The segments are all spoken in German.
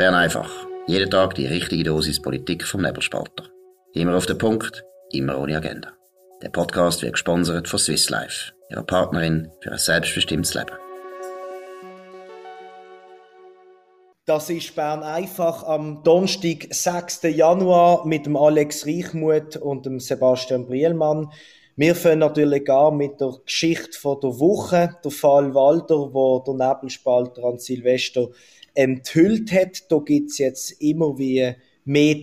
Bern einfach. Jeden Tag die richtige Dosis Politik vom Nebelspalter. Immer auf den Punkt, immer ohne Agenda. Der Podcast wird gesponsert von Swiss Life, ihrer Partnerin für ein selbstbestimmtes Leben. Das ist Bern einfach am Donnerstag, 6. Januar mit dem Alex Reichmuth und dem Sebastian Brielmann. Wir fangen natürlich an mit der Geschichte der Woche, der Fall Walter, wo der Nebelspalter an Silvester enthüllt hat. Da gibt's jetzt immer wie mehr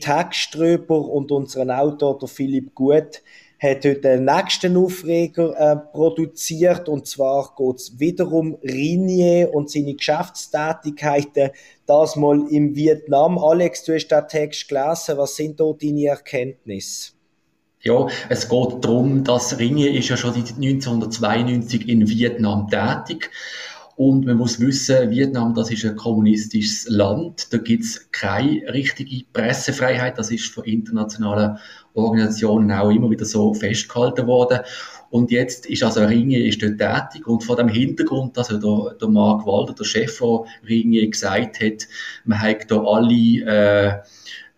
drüber und unseren Autor, der Philipp Gut, hat heute den nächsten Aufreger äh, produziert und zwar geht's wiederum Rinier und seine Geschäftstätigkeiten, das mal im Vietnam. Alex, du hast den Text gelesen, was sind da deine Erkenntnisse? Ja, es geht darum, dass Ringe ist ja schon seit 1992 in Vietnam tätig und man muss wissen, Vietnam, das ist ein kommunistisches Land. Da gibt's keine richtige Pressefreiheit. Das ist von internationalen Organisationen auch immer wieder so festgehalten worden. Und jetzt ist also Ringe ist dort tätig und vor dem Hintergrund, dass also der, der Mark Walder, der Chef von Ringe, gesagt hat, man hat da alle äh,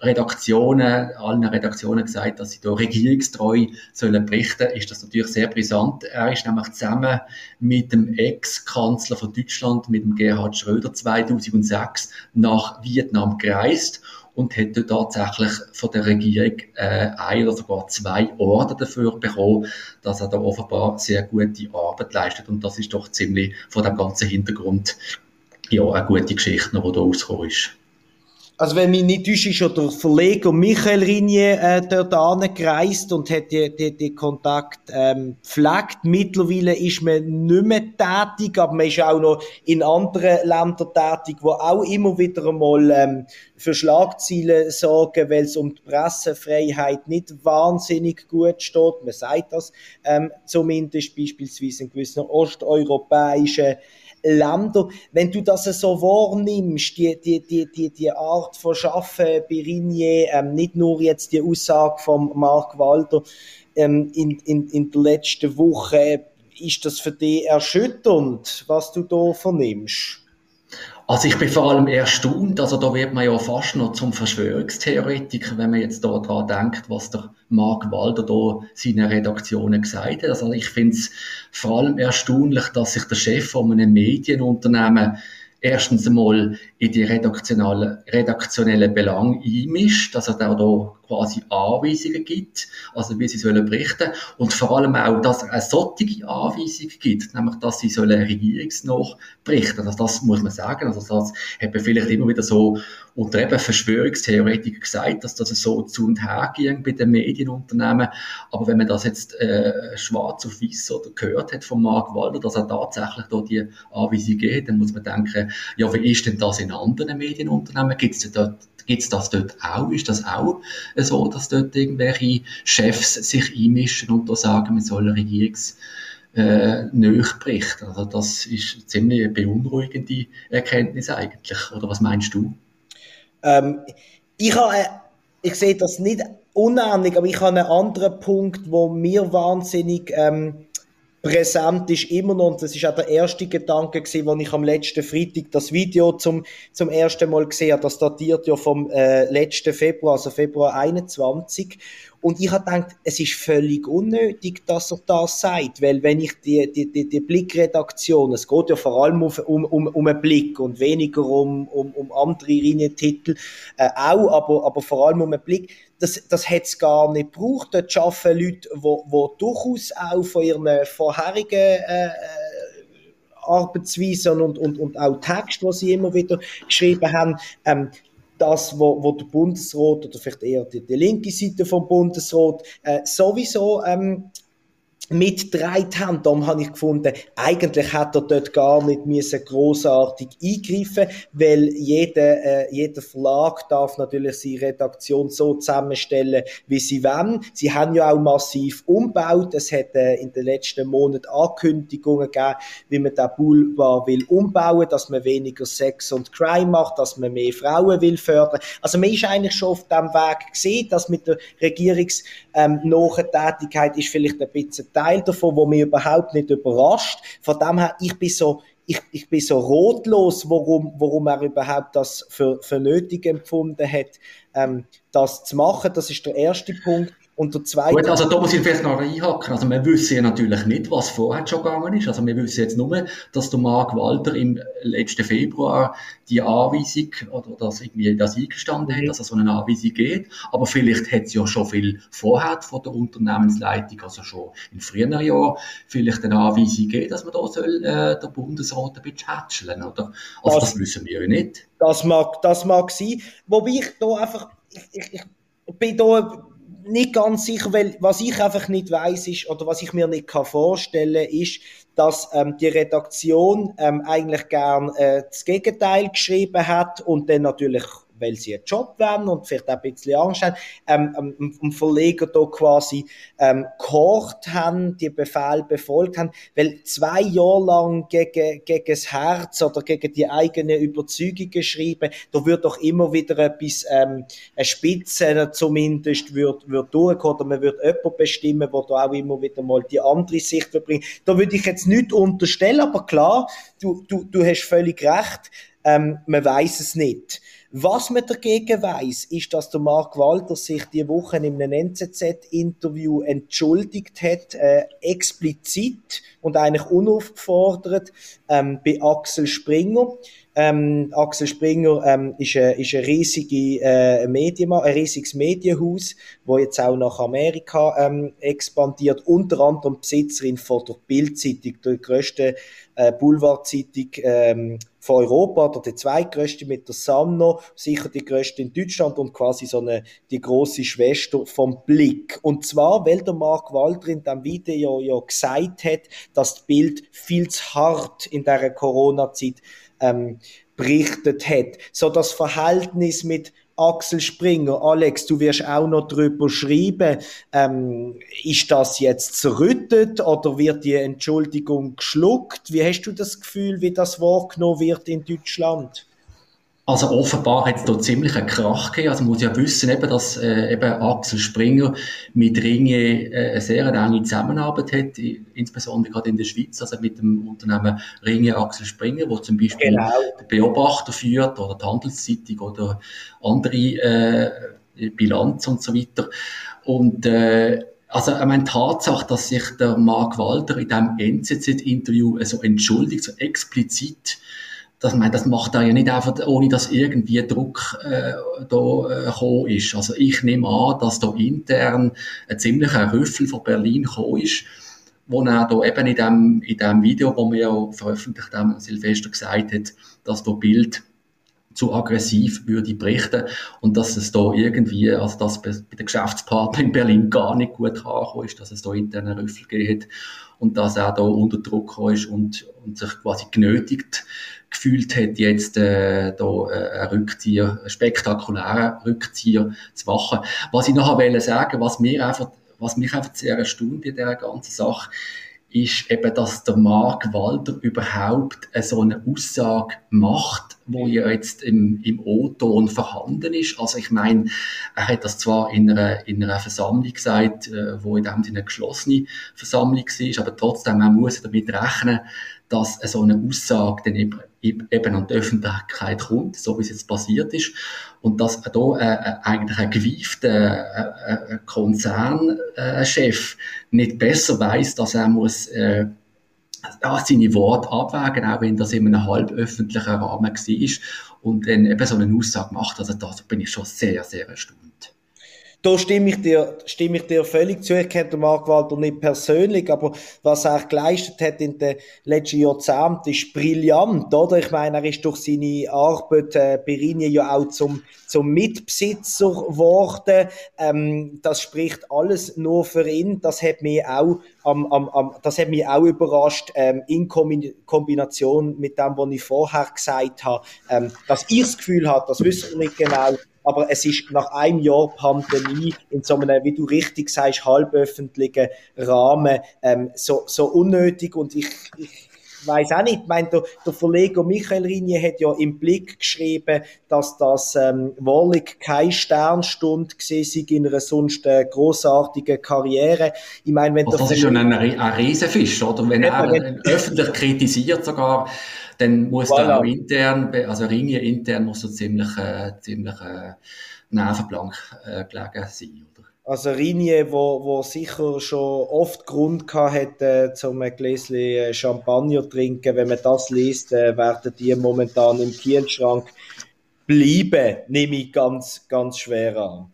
Redaktionen, allen Redaktionen gesagt, dass sie da regierungstreu sollen berichten, ist das natürlich sehr brisant. Er ist nämlich zusammen mit dem Ex-Kanzler von Deutschland, mit dem Gerhard Schröder 2006 nach Vietnam gereist und hätte tatsächlich von der Regierung äh, ein oder sogar zwei Orden dafür bekommen, dass er da offenbar sehr gute Arbeit leistet und das ist doch ziemlich von dem ganzen Hintergrund ja eine gute Geschichte, die da rausgekommen ist also wenn mich nicht täuscht, ist schon der Verleger Michael Rinnier äh, dort angereist und hat die, die, die Kontakt ähm, gepflegt. Mittlerweile ist man nicht mehr tätig, aber man ist auch noch in anderen Ländern tätig, wo auch immer wieder einmal ähm, für Schlagziele sorgen, weil es um die Pressefreiheit nicht wahnsinnig gut steht. Man sagt das ähm, zumindest beispielsweise in gewissen osteuropäischen Länder. Wenn du das so wahrnimmst, die, die, die, die, die Art von Schaffen bei Rinnier, ähm, nicht nur jetzt die Aussage von Mark Walter ähm, in, in, in der letzten Woche, ist das für dich erschütternd, was du da vernimmst? Also ich bin vor allem erstaunt, also da wird man ja fast noch zum Verschwörungstheoretiker, wenn man jetzt da dran denkt, was der Mark Walder da seine Redaktionen gesagt hat. Also ich finde es vor allem erstaunlich, dass sich der Chef von einem Medienunternehmen erstens einmal in die redaktionellen, redaktionellen Belange einmischt, dass er da, da quasi Anweisungen gibt, also wie sie sollen berichten und vor allem auch, dass er eine solche Anweisung gibt, nämlich, dass sie sollen regierungsnach berichten. Also das muss man sagen, also das hat man vielleicht immer wieder so unter eben Verschwörungstheoretiker gesagt, dass das so zu und her ging bei den Medienunternehmen, aber wenn man das jetzt äh, schwarz auf weiß oder gehört hat von Mark Walder, dass er tatsächlich da die Anweisung geht, dann muss man denken, ja, wie ist denn das in anderen Medienunternehmen? Gibt es dort Gibt es das dort auch? Ist das auch so, dass dort irgendwelche Chefs sich einmischen und da sagen, man soll Regierungs äh, berichten? Also das ist ziemlich beunruhigende Erkenntnis eigentlich. Oder was meinst du? Ähm, ich, habe, äh, ich sehe das nicht unähnlich, aber ich habe einen anderen Punkt, wo mir wahnsinnig ähm, präsent ist immer noch, und das ist auch der erste Gedanke gewesen, wo ich am letzten Freitag das Video zum, zum ersten Mal gesehen habe, das datiert ja vom äh, letzten Februar, also Februar 21, und ich habe gedacht, es ist völlig unnötig, dass er das sagt, weil wenn ich die, die, die, die Blickredaktion, es geht ja vor allem um, um, um, um einen Blick und weniger um, um, um andere Linientitel, äh, auch, aber, aber vor allem um einen Blick, das, das hat es gar nicht gebraucht. Dort arbeiten Leute, die, durchaus auch von ihren vorherigen äh, äh Arbeitsweisen und, und, und auch Texte, die sie immer wieder geschrieben haben, ähm, das, wo, wo der Bundesrat oder vielleicht eher die, die linke Seite vom Bundesrat äh, sowieso ähm, mit drei haben. Darum habe ich gefunden, eigentlich hat er dort gar nicht müssen großartig eingreifen, weil jeder, äh, jeder Verlag darf natürlich seine Redaktion so zusammenstellen, wie sie wollen. Sie haben ja auch massiv umgebaut. Es hat äh, in den letzten Monaten Ankündigungen gegeben, wie man den Boulevard will umbauen, dass man weniger Sex und Crime macht, dass man mehr Frauen will fördern. Also man ist eigentlich schon auf dem Weg gesehen, dass mit der Regierungs ähm, Tätigkeit ist vielleicht ein bisschen Teil davon, wo mich überhaupt nicht überrascht. Von dem her, ich bin so, ich, ich bin so rotlos, warum, warum er überhaupt das für, für nötig empfunden hat, ähm, das zu machen. Das ist der erste Punkt. Und der zweite. Gut, also da muss ich vielleicht noch einhaken. Also wir wissen ja natürlich nicht, was vorher schon gegangen ist. Also wir wissen jetzt nur, dass der Mark Walter im letzten Februar die Anweisung oder dass irgendwie das eingestanden hat, mhm. dass es so eine Anweisung geht. Aber vielleicht hat es ja schon viel vorher von der Unternehmensleitung, also schon in früheren Jahren, vielleicht eine Anweisung gegeben, dass man da soll, äh, der Bundesrat ein bisschen hätscheln, oder? Also das, das wissen wir ja nicht. Das mag, das mag sein. Wobei ich da einfach, ich, ich, ich bin da nicht ganz sicher, weil was ich einfach nicht weiß ist oder was ich mir nicht kann vorstellen ist, dass ähm, die Redaktion ähm, eigentlich gern äh, das Gegenteil geschrieben hat und dann natürlich weil sie einen Job werden und vielleicht auch ein bisschen Angst haben, ähm, ähm, Verleger da quasi ähm, gehorcht haben, die Befehl befolgt haben, weil zwei Jahre lang gegen, gegen das Herz oder gegen die eigene Überzeugung geschrieben, da wird doch immer wieder etwas, ähm, eine Spitze zumindest wird, wird durchkommen oder man wird jemanden bestimmen, der da auch immer wieder mal die andere Sicht verbringt. Da würde ich jetzt nicht unterstellen, aber klar, du, du, du hast völlig recht, ähm, man weiß es nicht. Was man dagegen weiß, ist, dass der Mark Walter sich die Woche in einem NZZ-Interview entschuldigt hat, äh, explizit und eigentlich unaufgefordert, ähm, bei Axel Springer. Ähm, Axel Springer ähm, ist, ein, ist ein, riesige, äh, Medien, ein riesiges Medienhaus, wo jetzt auch nach Amerika ähm, expandiert, unter anderem Besitzerin von der Bildzeitung, der größten äh, Boulevardzeitung ähm, von Europa oder die zweitgrößte mit der Samno, sicher die größte in Deutschland und quasi so eine, die große Schwester vom Blick. Und zwar, weil der Mark Walter in dem Video ja gesagt hat, dass das Bild viel zu hart in der Corona-Zeit ähm, berichtet hat. So das Verhältnis mit Axel Springer, Alex, du wirst auch noch drüber schreiben. Ähm, ist das jetzt zerrüttet oder wird die Entschuldigung geschluckt? Wie hast du das Gefühl, wie das wahrgenommen wird in Deutschland? Also offenbar hat es da ziemlich einen Krach gegeben. Also man muss ja wissen, eben, dass äh, eben Axel Springer mit Ringe äh, eine sehr enge Zusammenarbeit hat, insbesondere gerade in der Schweiz, also mit dem Unternehmen Ringe Axel Springer, wo zum Beispiel genau. der Beobachter führt oder die Handelszeitung oder andere äh, Bilanz und so weiter. Und äh, also, ich meine, Tatsache, dass sich der Mark Walter in diesem NZZ-Interview so entschuldigt, so explizit, das, meine, das macht er ja nicht einfach, ohne dass irgendwie Druck äh, da äh, gekommen ist. Also ich nehme an, dass da intern ein ziemlicher Rüffel von Berlin gekommen ist, wo er da eben in dem, in dem Video, wo wir ja veröffentlicht haben, Silvester gesagt hat, dass da Bild zu aggressiv würde berichten und dass es da irgendwie, also dass bei den Geschäftspartnern in Berlin gar nicht gut angekommen ist, dass es da interne Rüffel hat und dass er da unter Druck ist und, und sich quasi genötigt gefühlt hat, jetzt äh, da äh, einen Rückzieher, einen spektakulären Rückzieher zu machen. Was ich nachher wollte sagen, was mir einfach, was mich einfach sehr erstaunt in dieser ganzen Sache, ist eben, dass der Mark Walder überhaupt so eine Aussage macht, wo ja jetzt im, im O-Ton vorhanden ist. Also ich meine, er hat das zwar in einer, in einer Versammlung gesagt, äh, wo in dem Sinne geschlossene Versammlung war, aber trotzdem, man muss damit rechnen, dass so eine Aussage dann eben, eben an die Öffentlichkeit kommt, so wie es jetzt passiert ist, und dass da äh, äh, eigentlich ein gewiefter äh, äh, Konzernchef nicht besser weiß, dass er muss äh, seine Worte abwägen, auch wenn das in einem halböffentlichen Rahmen war und dann eben so eine Aussage macht. Also da bin ich schon sehr, sehr erstaunt. Da stimme ich dir, stimme ich dir völlig zu. Ich kenne den Mark Walter nicht persönlich, aber was er geleistet hat in den letzten Jahrzehnten ist brillant, oder? Ich meine, er ist durch seine Arbeit äh, bei Ringe ja auch zum, zum Mitbesitzer geworden. Ähm, das spricht alles nur für ihn. Das hat mich auch am, am, am, das hat mich auch überrascht, ähm, in Kombination mit dem, was ich vorher gesagt habe, ähm, dass ich das Gefühl habe, das wissen wir nicht genau, aber es ist nach einem Jahr Pandemie in so einem, wie du richtig sagst, halböffentlichen Rahmen ähm, so, so unnötig. Und ich, ich weiß auch nicht. Ich meine, der, der Verleger Michael Rinje hat ja im Blick geschrieben, dass das ähm, wahrlich keine Sternstunde gewesen in einer sonst äh, großartigen Karriere. Ich meine, wenn also das ist schon ein, ein Riesenfisch, oder? Wenn er wenn, öffentlich kritisiert sogar, dann muss voilà. er auch intern, also Rinje intern muss er ziemlich, äh, ziemlich äh, nervenblank äh, gelegen sein, oder? Also Rinje, wo, wo sicher schon oft Grund gehabt hätte, zum ein Gläschen äh, Champagner trinken. Wenn man das liest, äh, werden die momentan im Kielschrank bleiben, nehme ich ganz, ganz schwer an.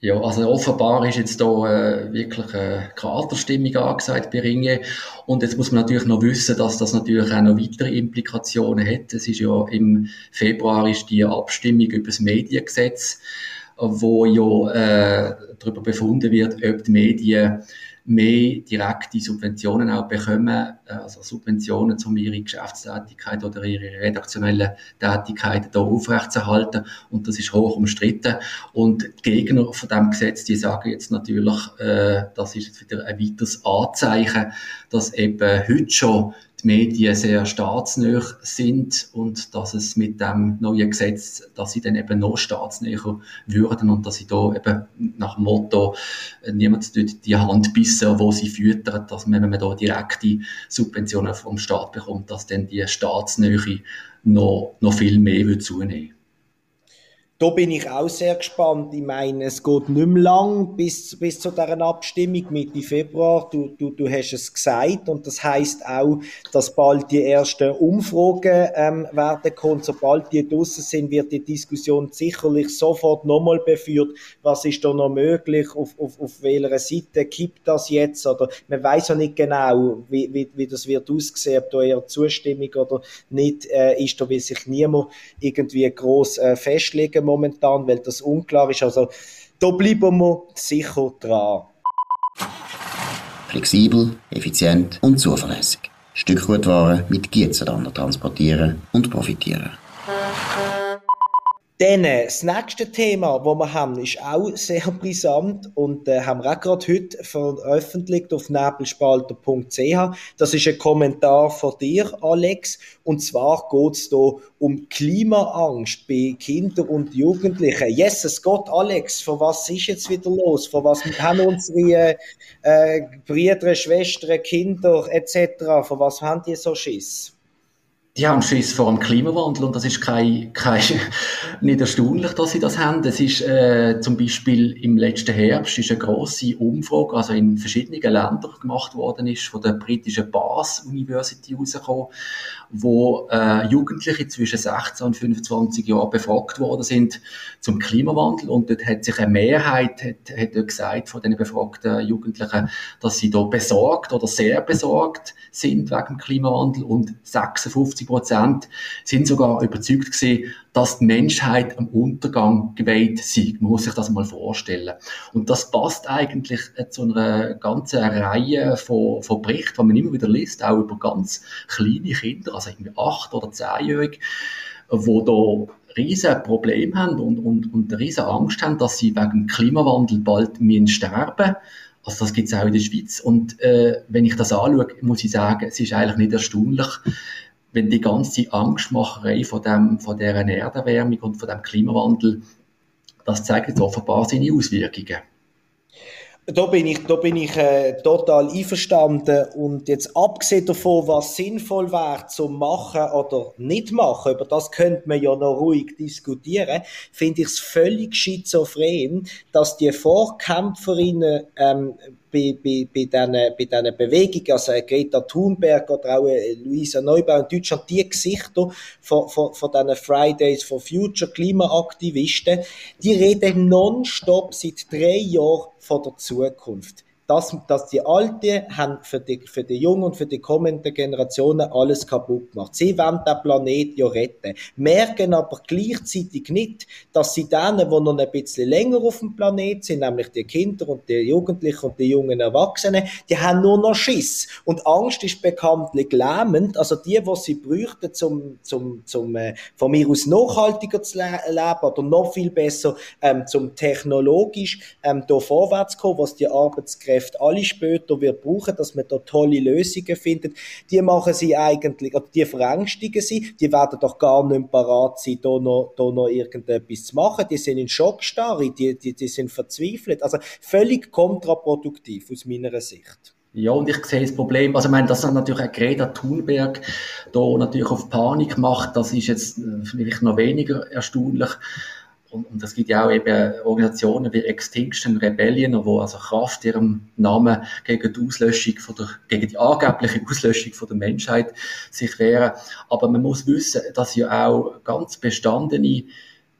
Ja, also offenbar ist jetzt da äh, wirklich eine Kraterstimmung angesagt bei Ringe. Und jetzt muss man natürlich noch wissen, dass das natürlich auch noch weitere Implikationen hat. Es ist ja im Februar ist die Abstimmung über das Mediengesetz wo ja äh, darüber befunden wird, ob die Medien mehr direkte Subventionen auch bekommen, also Subventionen, um ihre Geschäftstätigkeit oder ihre redaktionelle Tätigkeit da aufrechtzuerhalten. Und das ist hoch umstritten. Und die Gegner von dem Gesetz, die sagen jetzt natürlich, äh, das ist jetzt wieder ein weiteres Anzeichen, dass eben heute schon die Medien sehr staatsnah sind und dass es mit dem neuen Gesetz, dass sie dann eben noch staatsnäher würden und dass sie da eben nach dem Motto, äh, niemand tut die Hand bissen, wo sie füttern, dass man, wenn man da direkte Subventionen vom Staat bekommt, dass dann die Staatsnähe noch, noch viel mehr wird zunehmen da bin ich auch sehr gespannt. Ich meine, es geht nicht mehr lang bis, bis zu dieser Abstimmung Mitte Februar. Du, du, du hast es gesagt und das heißt auch, dass bald die ersten Umfragen ähm, werden kommen. Sobald die draussen sind, wird die Diskussion sicherlich sofort nochmal beführt. Was ist da noch möglich? Auf, auf, auf welcher Seite kippt das jetzt? Oder man weiß ja nicht genau, wie, wie, wie das wird aussehen, ob da eher Zustimmung oder nicht äh, ist. Da will sich niemand irgendwie groß äh, festlegen momentan, weil das unklar ist. Also da bleiben wir sicher dran. Flexibel, effizient und zuverlässig. Stückgutware mit Gietzenlander transportieren und profitieren. Dann, das nächste Thema, das wir haben, ist auch sehr brisant und äh, haben wir auch gerade heute veröffentlicht auf nebelspalter.ch. Das ist ein Kommentar von dir, Alex. Und zwar geht es hier um Klimaangst bei Kindern und Jugendlichen. Jesus Gott, Alex, von was ist jetzt wieder los? Von was haben unsere äh, Brüder, Schwestern, Kinder etc., von was haben die so Schiss? Die haben Schiss vor dem Klimawandel und das ist kein, kein, nicht erstaunlich, dass sie das haben. Es ist äh, zum Beispiel im letzten Herbst ist eine große Umfrage, also in verschiedenen Ländern gemacht worden ist, von der britischen Bath University rausgekommen, wo äh, Jugendliche zwischen 16 und 25 Jahren befragt worden sind zum Klimawandel und dort hat sich eine Mehrheit hat, hat gesagt von den befragten Jugendlichen, dass sie da besorgt oder sehr besorgt sind wegen dem Klimawandel und 56 Prozent sind sogar überzeugt gewesen, dass die Menschheit am Untergang geweiht sei. Man muss sich das mal vorstellen. Und das passt eigentlich zu einer ganzen Reihe von, von Berichten, die man immer wieder liest, auch über ganz kleine Kinder, also irgendwie acht- oder zehnjährige, wo da riesen Problem haben und, und, und riesen Angst haben, dass sie wegen Klimawandel bald sterben müssen also das gibt es auch in der Schweiz. Und äh, wenn ich das anschaue, muss ich sagen, es ist eigentlich nicht erstaunlich, wenn die ganze Angstmacherei von, dem, von dieser Erderwärmung und von dem Klimawandel, das zeigt jetzt offenbar seine Auswirkungen. Da bin ich, da bin ich äh, total einverstanden. Und jetzt abgesehen davon, was sinnvoll wäre zu machen oder nicht machen, über das könnte man ja noch ruhig diskutieren, finde ich es völlig schizophren, dass die Vorkämpferinnen ähm, bei, bei, bei diesen bei diesen Bewegungen, also Greta Thunberg oder auch äh, Luisa Neubau in Deutschland, die Gesichter von, von, von diesen Fridays for Future Klimaaktivisten, die reden nonstop seit drei Jahren von der Zukunft dass, dass die Alten haben für die, für die Jungen und für die kommenden Generationen alles kaputt gemacht. Sie wollen den Planet ja retten. Merken aber gleichzeitig nicht, dass sie denen, die noch ein bisschen länger auf dem Planet sind, nämlich die Kinder und die Jugendlichen und die jungen Erwachsenen, die haben nur noch Schiss. Und Angst ist bekanntlich lähmend. Also die, was sie bräuchten, zum, zum, zum äh, von mir aus nachhaltiger zu le leben oder noch viel besser ähm, zum technologisch ähm, da vorwärts kommen, was die Arbeitskräfte Kräfte alle später wird brauchen, dass man da tolle Lösungen findet, die machen sie eigentlich, oder die verängstigen sie, die werden doch gar nicht parat sein, da noch, da noch irgendetwas zu machen, die sind in Schockstarre, die, die, die sind verzweifelt, also völlig kontraproduktiv aus meiner Sicht. Ja, und ich sehe das Problem, also ich meine, dass natürlich auch Greta Thunberg da natürlich auf Panik macht, das ist jetzt äh, vielleicht noch weniger erstaunlich. Und, und es gibt ja auch eben Organisationen wie Extinction Rebellion, wo also Kraft ihrem Namen gegen die Auslöschung von der, gegen die angebliche Auslöschung von der Menschheit sich wehren. Aber man muss wissen, dass ja auch ganz bestandene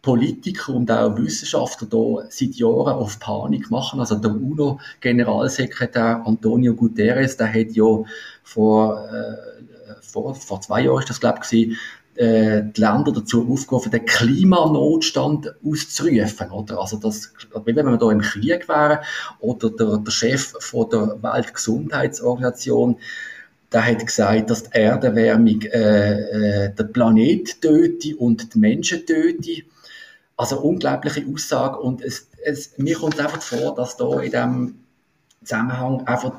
Politiker und auch Wissenschaftler da seit Jahren auf Panik machen. Also der UNO-Generalsekretär Antonio Guterres, der hat ja vor, äh, vor, vor zwei Jahren ist das, glaube ich, äh, die Länder dazu aufgerufen, den Klimanotstand auszurufen, oder? Also das, wie wenn wir da im Krieg wären, oder der, der Chef von der Weltgesundheitsorganisation, der hat gesagt, dass die Erderwärmung äh, äh, den Planet töte und die Menschen töte. Also unglaubliche Aussage und es, es, mir kommt einfach vor, dass da in diesem Zusammenhang einfach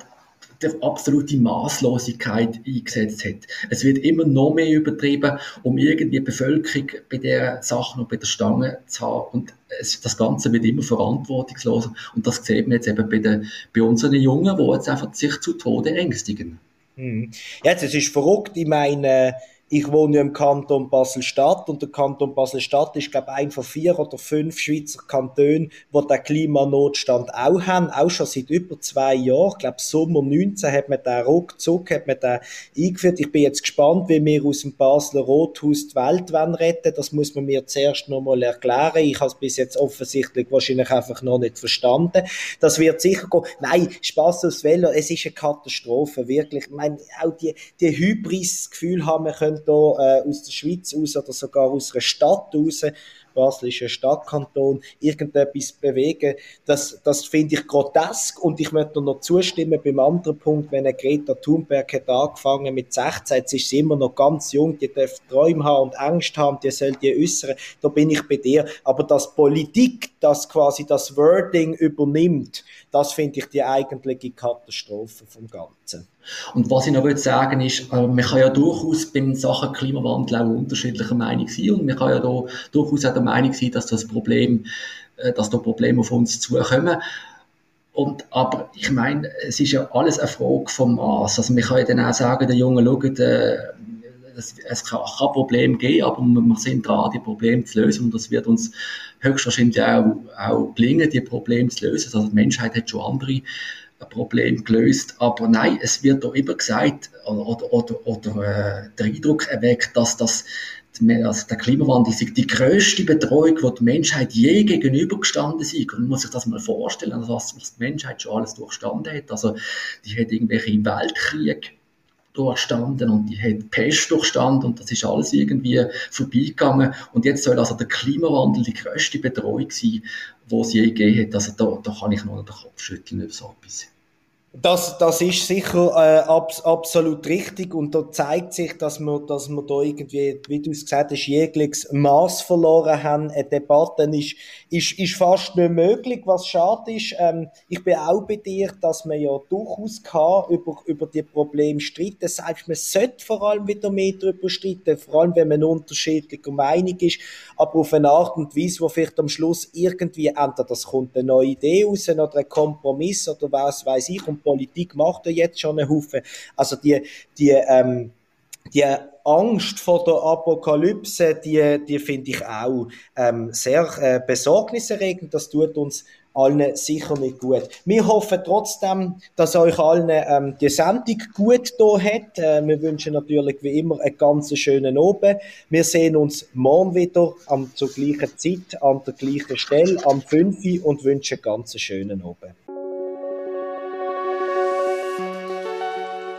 die absolute Maßlosigkeit eingesetzt hat. Es wird immer noch mehr übertrieben, um irgendwie die Bevölkerung bei der Sache noch bei der Stange zu haben. Und es, das Ganze wird immer verantwortungsloser. Und das sieht man jetzt eben bei, den, bei unseren Jungen, die jetzt einfach sich zu Tode ängstigen. Hm. Jetzt, es ist verrückt. Ich meine, ich wohne ja im Kanton Basel-Stadt und der Kanton Basel-Stadt ist, glaube ich, ein von vier oder fünf Schweizer Kantonen, wo der Klimanotstand auch haben, auch schon seit über zwei Jahren. Ich glaube, Sommer 19 hat man den ruckzuck, hat man den eingeführt. Ich bin jetzt gespannt, wie wir aus dem Basler Rothaus die Welt retten Das muss man mir zuerst noch mal erklären. Ich habe es bis jetzt offensichtlich wahrscheinlich einfach noch nicht verstanden. Das wird sicher gehen. Nein, Spaß aufs Velo, es ist eine Katastrophe, wirklich. Ich meine, auch die, die Hybris-Gefühl haben wir können da äh, aus der Schweiz aus oder sogar aus einer Stadt raus, Basel Stadtkanton, irgendetwas bewegen, das, das finde ich grotesk und ich möchte noch zustimmen beim anderen Punkt, wenn eine Greta Thunberg hat angefangen mit 16, jetzt ist sie immer noch ganz jung, die darf Träume haben und Angst haben, die soll die äußern, da bin ich bei dir, aber dass Politik, das quasi das Wording übernimmt, das finde ich die eigentliche Katastrophe vom Ganzen. Und was ich noch will sagen ist, äh, man kann ja durchaus beim Sachen Klimawandel auch unterschiedlicher Meinung sein und man kann ja da durchaus auch der Meinung sein, dass das Problem, äh, dass da Probleme auf uns zukommen. Und, aber ich meine, es ist ja alles eine Frage vom Maß. Also man kann ja dann auch sagen, der Junge, schaut, äh, es, es kann, kann Probleme geben, aber wir sind dran, die Probleme zu lösen und das wird uns höchstwahrscheinlich auch, auch gelingen, die Probleme zu lösen. Also die Menschheit hat schon andere Problem gelöst. Aber nein, es wird da immer gesagt oder, oder, oder äh, der Eindruck erweckt, dass das also der Klimawandel ist die größte Bedrohung, die die Menschheit je gegenübergestanden ist. Man muss sich das mal vorstellen, also was, was die Menschheit schon alles durchstanden hat. Also die hat irgendwelche Weltkriege durchstanden und die hat Pest durchstanden und das ist alles irgendwie vorbeigegangen. Und jetzt soll also der Klimawandel die größte Bedrohung sein, die es je gegeben hat. Also da, da kann ich nur den Kopf schütteln über so etwas. Das, das ist sicher äh, abs absolut richtig und da zeigt sich, dass wir, dass wir da irgendwie, wie du es gesagt hast, jegliches Maß verloren haben. Eine Debatte ist, ist, ist fast nicht möglich, was schade ist. Ähm, ich bin auch bei dir, dass man ja durchaus kann über, über die Probleme streiten. Selbst man sollte vor allem wieder mehr darüber streiten, vor allem wenn man unterschiedlicher Meinung ist, aber auf eine Art und Weise, wo vielleicht am Schluss irgendwie entweder das kommt eine neue Idee raus oder ein Kompromiss oder was weiß ich und Politik macht ja jetzt schon einen Haufen. Also die, die, ähm, die Angst vor der Apokalypse, die, die finde ich auch ähm, sehr äh, besorgniserregend. Das tut uns allen sicher nicht gut. Wir hoffen trotzdem, dass euch allen ähm, die Sendung gut da hat. Äh, wir wünschen natürlich wie immer einen ganz schönen Abend. Wir sehen uns morgen wieder am, zur gleichen Zeit, an der gleichen Stelle, am 5. und wünschen einen ganz schönen Abend.